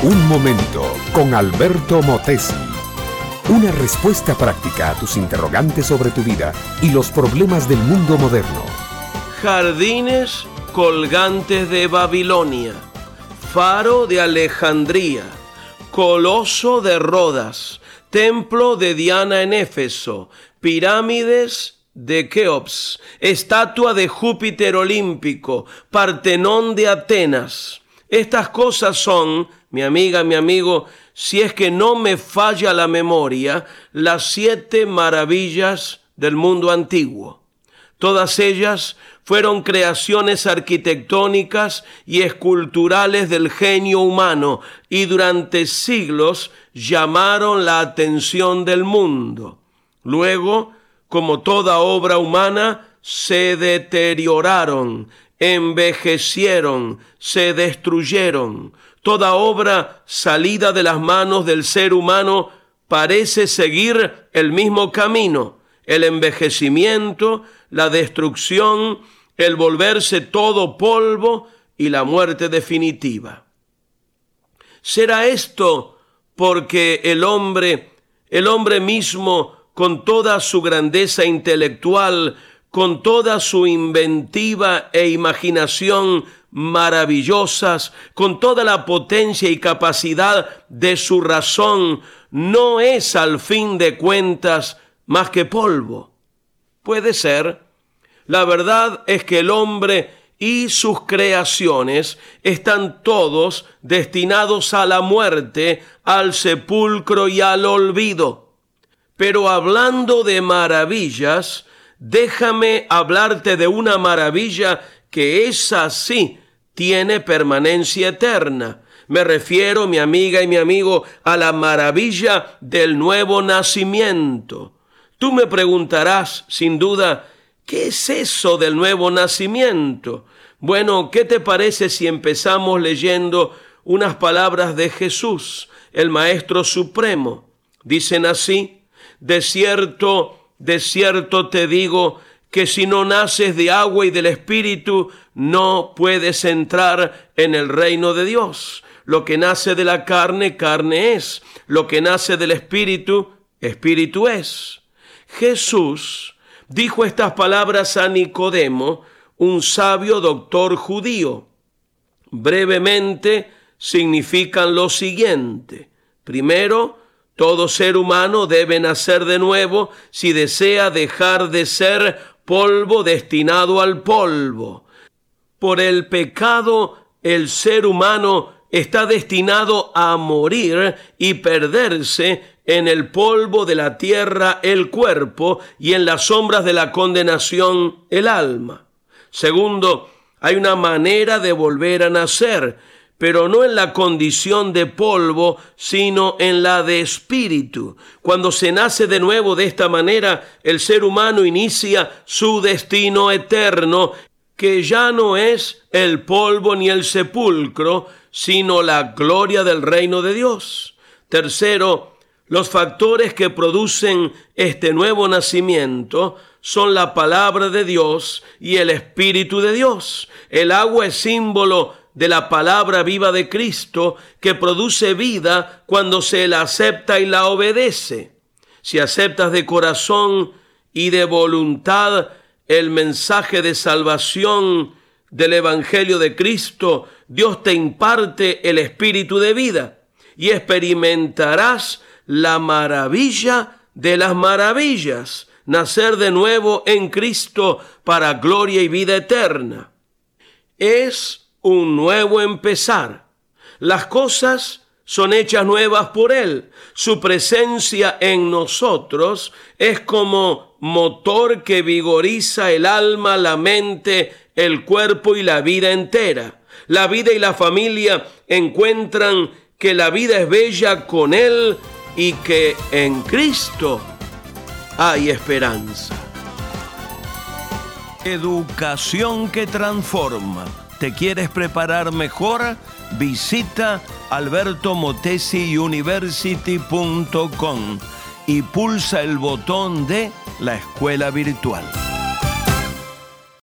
Un momento con Alberto Motesi. Una respuesta práctica a tus interrogantes sobre tu vida y los problemas del mundo moderno. Jardines colgantes de Babilonia, faro de Alejandría, coloso de Rodas, templo de Diana en Éfeso, pirámides de Keops, estatua de Júpiter olímpico, Partenón de Atenas. Estas cosas son, mi amiga, mi amigo, si es que no me falla la memoria, las siete maravillas del mundo antiguo. Todas ellas fueron creaciones arquitectónicas y esculturales del genio humano y durante siglos llamaron la atención del mundo. Luego, como toda obra humana, se deterioraron, envejecieron, se destruyeron. Toda obra salida de las manos del ser humano parece seguir el mismo camino, el envejecimiento, la destrucción, el volverse todo polvo y la muerte definitiva. ¿Será esto porque el hombre, el hombre mismo, con toda su grandeza intelectual, con toda su inventiva e imaginación maravillosas, con toda la potencia y capacidad de su razón, no es al fin de cuentas más que polvo? Puede ser, la verdad es que el hombre y sus creaciones están todos destinados a la muerte, al sepulcro y al olvido. Pero hablando de maravillas, déjame hablarte de una maravilla que es así, tiene permanencia eterna. Me refiero, mi amiga y mi amigo, a la maravilla del nuevo nacimiento. Tú me preguntarás, sin duda, ¿Qué es eso del nuevo nacimiento? Bueno, ¿qué te parece si empezamos leyendo unas palabras de Jesús, el Maestro Supremo? Dicen así, de cierto, de cierto te digo, que si no naces de agua y del Espíritu, no puedes entrar en el reino de Dios. Lo que nace de la carne, carne es. Lo que nace del Espíritu, Espíritu es. Jesús dijo estas palabras a Nicodemo, un sabio doctor judío. Brevemente significan lo siguiente. Primero, todo ser humano debe nacer de nuevo si desea dejar de ser polvo destinado al polvo. Por el pecado, el ser humano está destinado a morir y perderse en el polvo de la tierra el cuerpo y en las sombras de la condenación el alma. Segundo, hay una manera de volver a nacer, pero no en la condición de polvo, sino en la de espíritu. Cuando se nace de nuevo de esta manera, el ser humano inicia su destino eterno, que ya no es el polvo ni el sepulcro, sino la gloria del reino de Dios. Tercero, los factores que producen este nuevo nacimiento son la palabra de Dios y el Espíritu de Dios. El agua es símbolo de la palabra viva de Cristo que produce vida cuando se la acepta y la obedece. Si aceptas de corazón y de voluntad el mensaje de salvación del Evangelio de Cristo, Dios te imparte el Espíritu de vida y experimentarás la maravilla de las maravillas, nacer de nuevo en Cristo para gloria y vida eterna. Es un nuevo empezar. Las cosas son hechas nuevas por Él. Su presencia en nosotros es como motor que vigoriza el alma, la mente, el cuerpo y la vida entera. La vida y la familia encuentran que la vida es bella con Él y que en Cristo hay esperanza. Educación que transforma. ¿Te quieres preparar mejor? Visita albertomotesiuniversity.com y pulsa el botón de la escuela virtual.